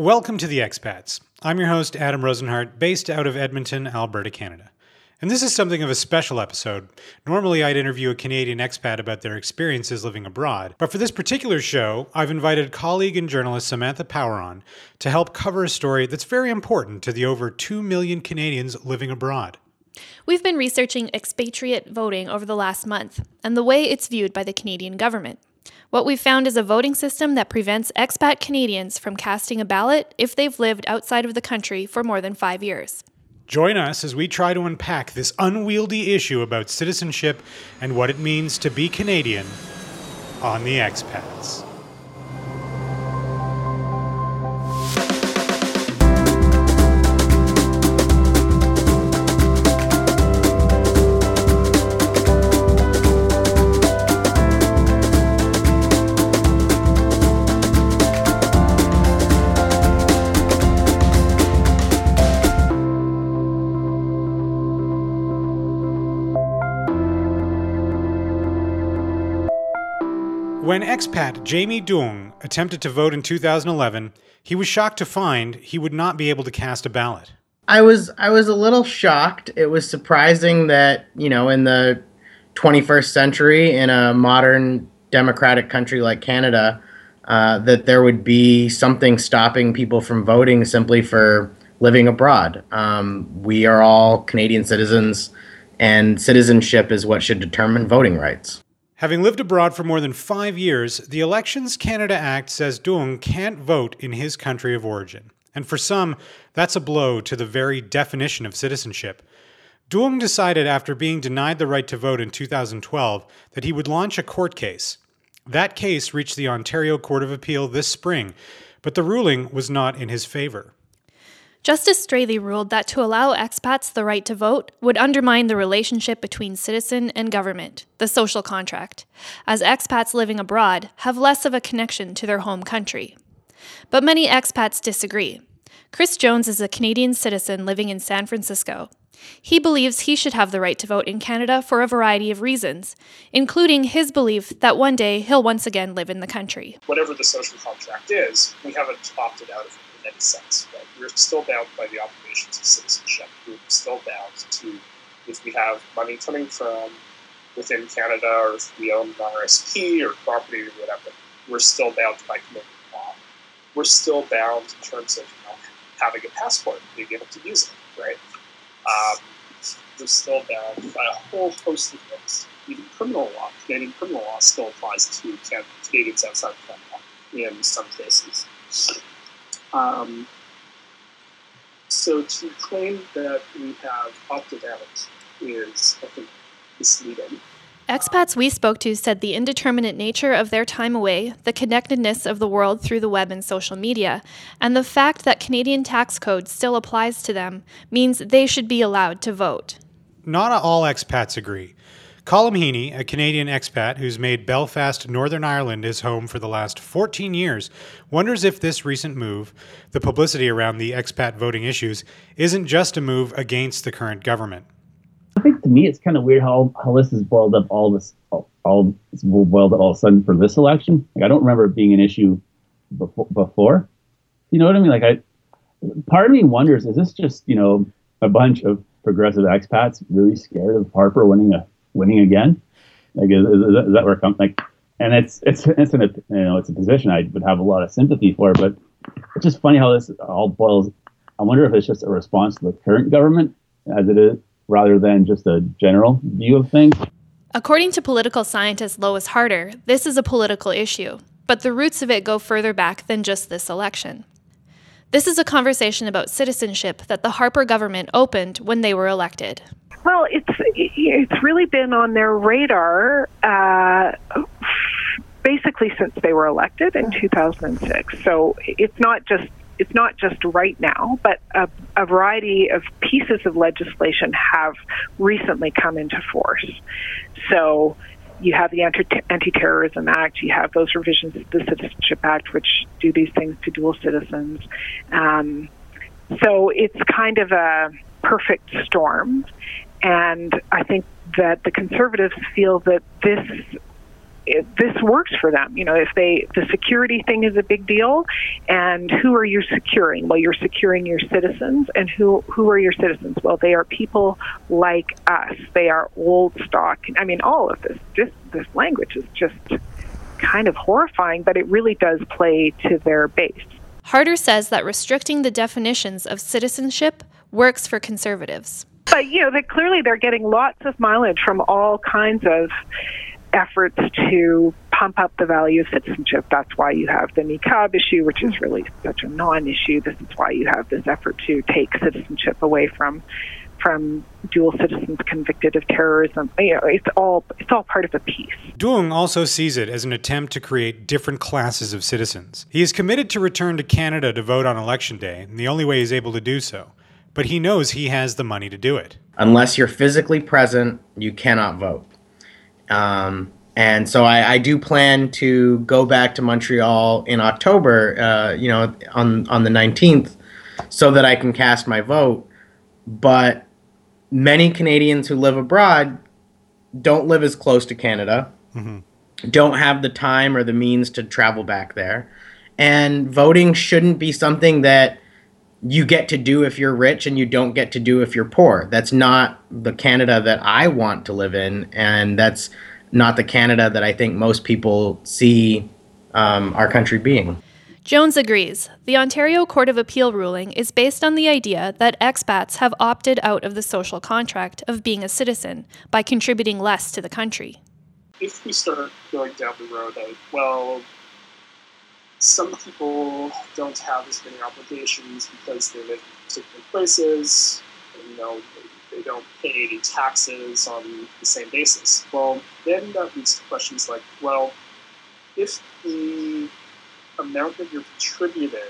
Welcome to the Expats. I'm your host, Adam Rosenhart, based out of Edmonton, Alberta, Canada. And this is something of a special episode. Normally, I'd interview a Canadian expat about their experiences living abroad, but for this particular show, I've invited colleague and journalist Samantha Power on to help cover a story that's very important to the over 2 million Canadians living abroad. We've been researching expatriate voting over the last month and the way it's viewed by the Canadian government. What we've found is a voting system that prevents expat Canadians from casting a ballot if they've lived outside of the country for more than five years. Join us as we try to unpack this unwieldy issue about citizenship and what it means to be Canadian on the expats. When expat Jamie Duong attempted to vote in 2011, he was shocked to find he would not be able to cast a ballot. I was I was a little shocked. It was surprising that, you know, in the 21st century in a modern democratic country like Canada, uh, that there would be something stopping people from voting simply for living abroad. Um, we are all Canadian citizens, and citizenship is what should determine voting rights. Having lived abroad for more than five years, the Elections Canada Act says Duong can't vote in his country of origin. And for some, that's a blow to the very definition of citizenship. Duong decided after being denied the right to vote in 2012 that he would launch a court case. That case reached the Ontario Court of Appeal this spring, but the ruling was not in his favor. Justice Strathy ruled that to allow expats the right to vote would undermine the relationship between citizen and government, the social contract, as expats living abroad have less of a connection to their home country. But many expats disagree. Chris Jones is a Canadian citizen living in San Francisco. He believes he should have the right to vote in Canada for a variety of reasons, including his belief that one day he'll once again live in the country. Whatever the social contract is, we haven't opted out of it in any sense. Right? We're still bound by the obligations of citizenship. We're still bound to, if we have money coming from within Canada or if we own an RSP or property or whatever, we're still bound by Canadian law. We're still bound in terms of you know, having a passport being able to use it, right? Um, we're still bound by a whole host of things. Even criminal law, Canadian criminal law still applies to Canadians outside of Canada in some cases. Um, so to claim that we have opted out is, I think, misleading. Expats we spoke to said the indeterminate nature of their time away, the connectedness of the world through the web and social media, and the fact that Canadian tax code still applies to them means they should be allowed to vote. Not all expats agree. Colm Heaney, a Canadian expat who's made Belfast, Northern Ireland his home for the last 14 years, wonders if this recent move, the publicity around the expat voting issues, isn't just a move against the current government. I think to me it's kind of weird how, how this has boiled up all this all, all boiled up all of a sudden for this election. Like I don't remember it being an issue before, before. You know what I mean? Like I part of me wonders is this just, you know, a bunch of progressive expats really scared of Harper winning a winning again? Like, is, is, that where it comes? Like, and it's it's it's an you know it's a position I would have a lot of sympathy for, but it's just funny how this all boils. I wonder if it's just a response to the current government as it is, rather than just a general view of things. According to political scientist Lois Harder, this is a political issue, but the roots of it go further back than just this election. This is a conversation about citizenship that the Harper government opened when they were elected. Well, it's it's really been on their radar uh, basically since they were elected in 2006. So it's not just it's not just right now, but a, a, variety of pieces of legislation have recently come into force. So you have the Anti Terrorism Act, you have those revisions of the Citizenship Act, which do these things to dual citizens. Um, so it's kind of a perfect storm. And I think that the conservatives feel that this it, this works for them. You know, if they the security thing is a big deal, and who are you securing? Well, you're securing your citizens, and who who are your citizens? Well, they are people like us. They are old stock. I mean, all of this just this language is just kind of horrifying, but it really does play to their base. Harder says that restricting the definitions of citizenship works for conservatives. But you know, that clearly they're getting lots of mileage from all kinds of efforts to pump up the value of citizenship. That's why you have the niqab issue, which is really such a non-issue. This is why you have this effort to take citizenship away from from dual citizens convicted of terrorism. You know, it's all it's all part of a piece. Duong also sees it as an attempt to create different classes of citizens. He is committed to return to Canada to vote on election day, and the only way he's able to do so. But he knows he has the money to do it. Unless you're physically present, you cannot vote. Um, and so I, I, do plan to go back to Montreal in October, uh, you know, on on the 19th, so that I can cast my vote. But many Canadians who live abroad don't live as close to Canada, mm-hmm. don't have the time or the means to travel back there. And voting shouldn't be something that you get to do if you're rich and you don't get to do if you're poor. That's not the Canada that I want to live in. And that's not the Canada that I think most people see um, our country being. Jones agrees. The Ontario Court of Appeal ruling is based on the idea that expats have opted out of the social contract of being a citizen by contributing less to the country. If we start going down the road of, well, some people don't have as many obligations because they live in particular places, and, you know, they don't pay any taxes on the same basis. Well, then that leads to questions like, well, if the amount that you're contributing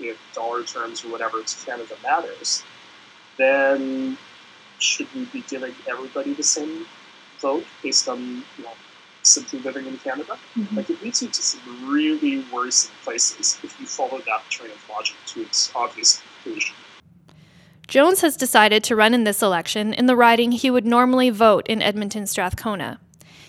in dollar terms or whatever to Canada matters, then should we be giving everybody the same vote based on you know simply living in Canada? Mm-hmm. Like it leads you to some really worrisome places if you follow that train of logic to its obvious conclusion. Jones has decided to run in this election in the riding he would normally vote in Edmonton Strathcona.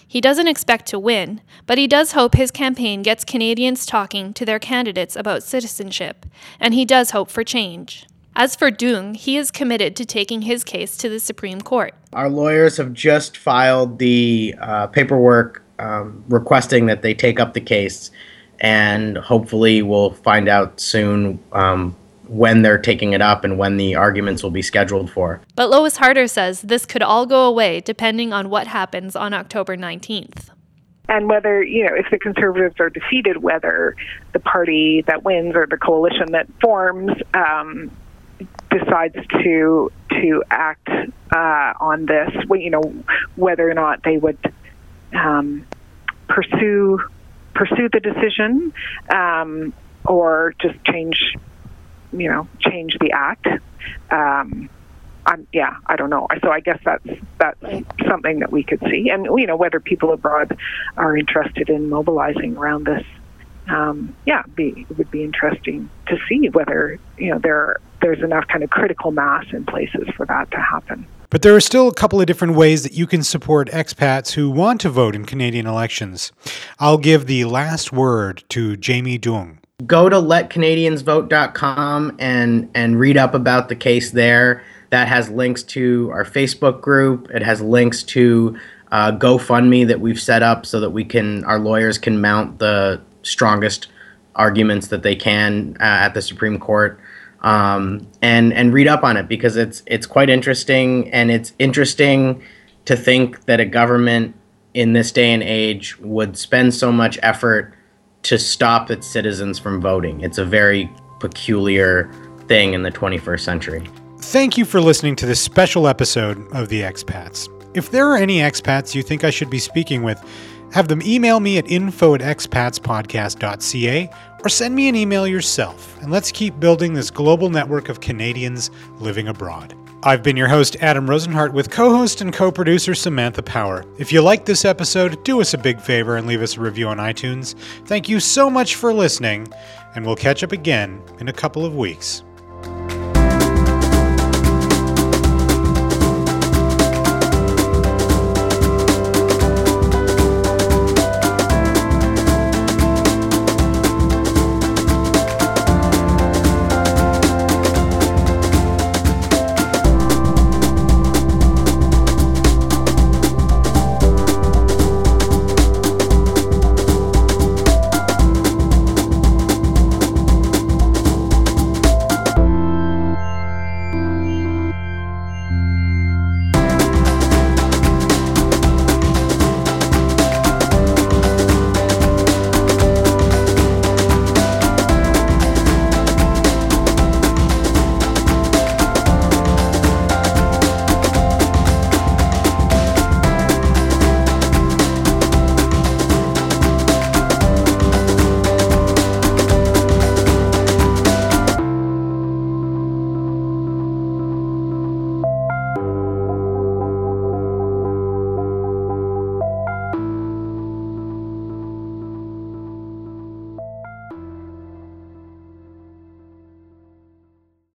He doesn't expect to win, but he does hope his campaign gets Canadians talking to their candidates about citizenship, and he does hope for change. As for Duong, he is committed to taking his case to the Supreme Court. Our lawyers have just filed the uh, paperwork um, requesting that they take up the case, and hopefully we'll find out soon um, when they're taking it up and when the arguments will be scheduled for. But Lois Harder says this could all go away depending on what happens on October 19th. And whether, you know, if the Conservatives are defeated, whether the party that wins or the coalition that forms um, decides to to act uh, on this, you know, whether or not they would um, pursue pursue the decision um, or just change you know, change the act. Um, I'm, yeah, I don't know. So I guess that's that's something that we could see, and you know, whether people abroad are interested in mobilizing around this. Um, yeah, be, it would be interesting to see whether you know there there's enough kind of critical mass in places for that to happen. But there are still a couple of different ways that you can support expats who want to vote in Canadian elections. I'll give the last word to Jamie Duong go to letcanadiansvote.com and and read up about the case there. That has links to our Facebook group. It has links to uh, GoFundMe that we've set up so that we can our lawyers can mount the strongest arguments that they can uh, at the Supreme Court. Um, and and read up on it because it's it's quite interesting and it's interesting to think that a government in this day and age would spend so much effort to stop its citizens from voting. It's a very peculiar thing in the 21st century. Thank you for listening to this special episode of The Expats. If there are any expats you think I should be speaking with, have them email me at info at expatspodcast.ca or send me an email yourself, and let's keep building this global network of Canadians living abroad. I've been your host, Adam Rosenhart, with co host and co producer Samantha Power. If you liked this episode, do us a big favor and leave us a review on iTunes. Thank you so much for listening, and we'll catch up again in a couple of weeks.